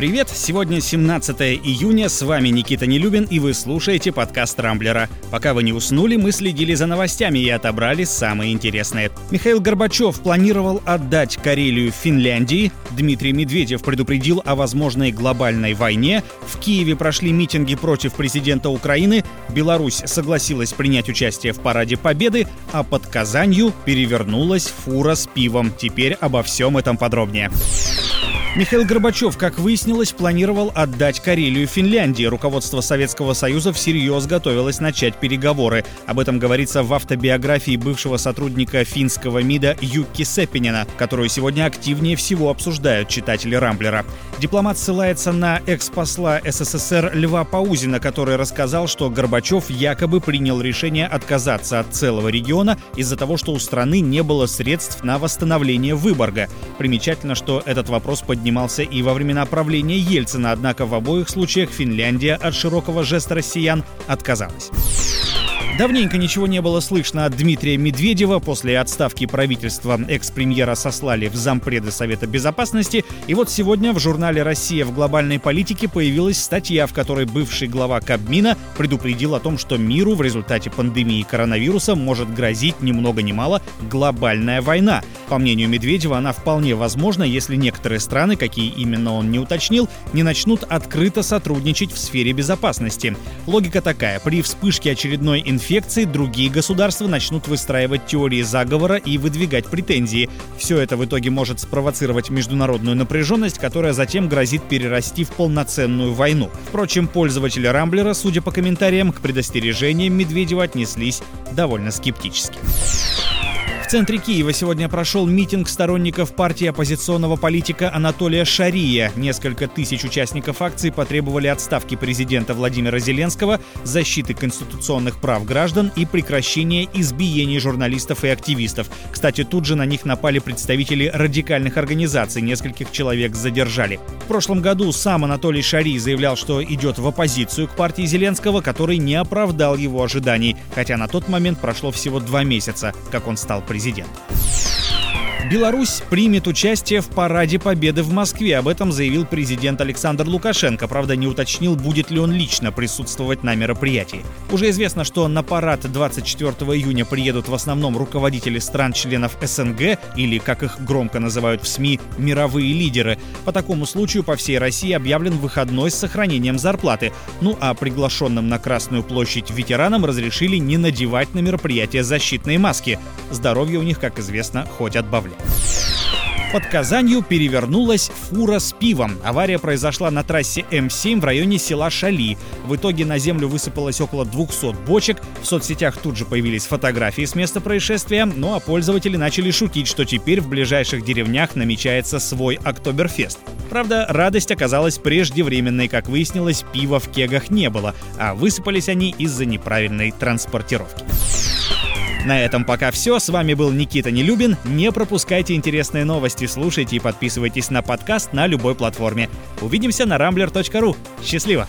привет! Сегодня 17 июня, с вами Никита Нелюбин, и вы слушаете подкаст «Рамблера». Пока вы не уснули, мы следили за новостями и отобрали самые интересные. Михаил Горбачев планировал отдать Карелию Финляндии, Дмитрий Медведев предупредил о возможной глобальной войне, в Киеве прошли митинги против президента Украины, Беларусь согласилась принять участие в Параде Победы, а под Казанью перевернулась фура с пивом. Теперь обо всем этом подробнее. Михаил Горбачев, как выяснилось, планировал отдать Карелию Финляндии. Руководство Советского Союза всерьез готовилось начать переговоры. Об этом говорится в автобиографии бывшего сотрудника финского МИДа Юкки Сеппинина, которую сегодня активнее всего обсуждают читатели Рамблера. Дипломат ссылается на экс-посла СССР Льва Паузина, который рассказал, что Горбачев якобы принял решение отказаться от целого региона из-за того, что у страны не было средств на восстановление Выборга. Примечательно, что этот вопрос поднимается поднимался и во времена правления Ельцина, однако в обоих случаях Финляндия от широкого жеста россиян отказалась. Давненько ничего не было слышно от Дмитрия Медведева. После отставки правительства экс-премьера сослали в зампреды Совета Безопасности. И вот сегодня в журнале «Россия в глобальной политике» появилась статья, в которой бывший глава Кабмина предупредил о том, что миру в результате пандемии коронавируса может грозить ни много ни мало глобальная война. По мнению Медведева, она вполне возможна, если некоторые страны, какие именно он не уточнил, не начнут открыто сотрудничать в сфере безопасности. Логика такая. При вспышке очередной инфекции инфекции другие государства начнут выстраивать теории заговора и выдвигать претензии. Все это в итоге может спровоцировать международную напряженность, которая затем грозит перерасти в полноценную войну. Впрочем, пользователи Рамблера, судя по комментариям, к предостережениям Медведева отнеслись довольно скептически центре Киева сегодня прошел митинг сторонников партии оппозиционного политика Анатолия Шария. Несколько тысяч участников акции потребовали отставки президента Владимира Зеленского, защиты конституционных прав граждан и прекращения избиений журналистов и активистов. Кстати, тут же на них напали представители радикальных организаций, нескольких человек задержали. В прошлом году сам Анатолий Шарий заявлял, что идет в оппозицию к партии Зеленского, который не оправдал его ожиданий, хотя на тот момент прошло всего два месяца, как он стал президентом президент. Беларусь примет участие в Параде Победы в Москве. Об этом заявил президент Александр Лукашенко. Правда, не уточнил, будет ли он лично присутствовать на мероприятии. Уже известно, что на парад 24 июня приедут в основном руководители стран-членов СНГ, или, как их громко называют в СМИ, мировые лидеры. По такому случаю по всей России объявлен выходной с сохранением зарплаты. Ну а приглашенным на Красную площадь ветеранам разрешили не надевать на мероприятие защитные маски. Здоровье у них, как известно, хоть отбавляй. Под Казанью перевернулась фура с пивом. Авария произошла на трассе М7 в районе села Шали. В итоге на землю высыпалось около 200 бочек. В соцсетях тут же появились фотографии с места происшествия, ну а пользователи начали шутить, что теперь в ближайших деревнях намечается свой Октоберфест. Правда, радость оказалась преждевременной, как выяснилось, пива в кегах не было, а высыпались они из-за неправильной транспортировки. На этом пока все. С вами был Никита Нелюбин. Не пропускайте интересные новости, слушайте и подписывайтесь на подкаст на любой платформе. Увидимся на rambler.ru. Счастливо!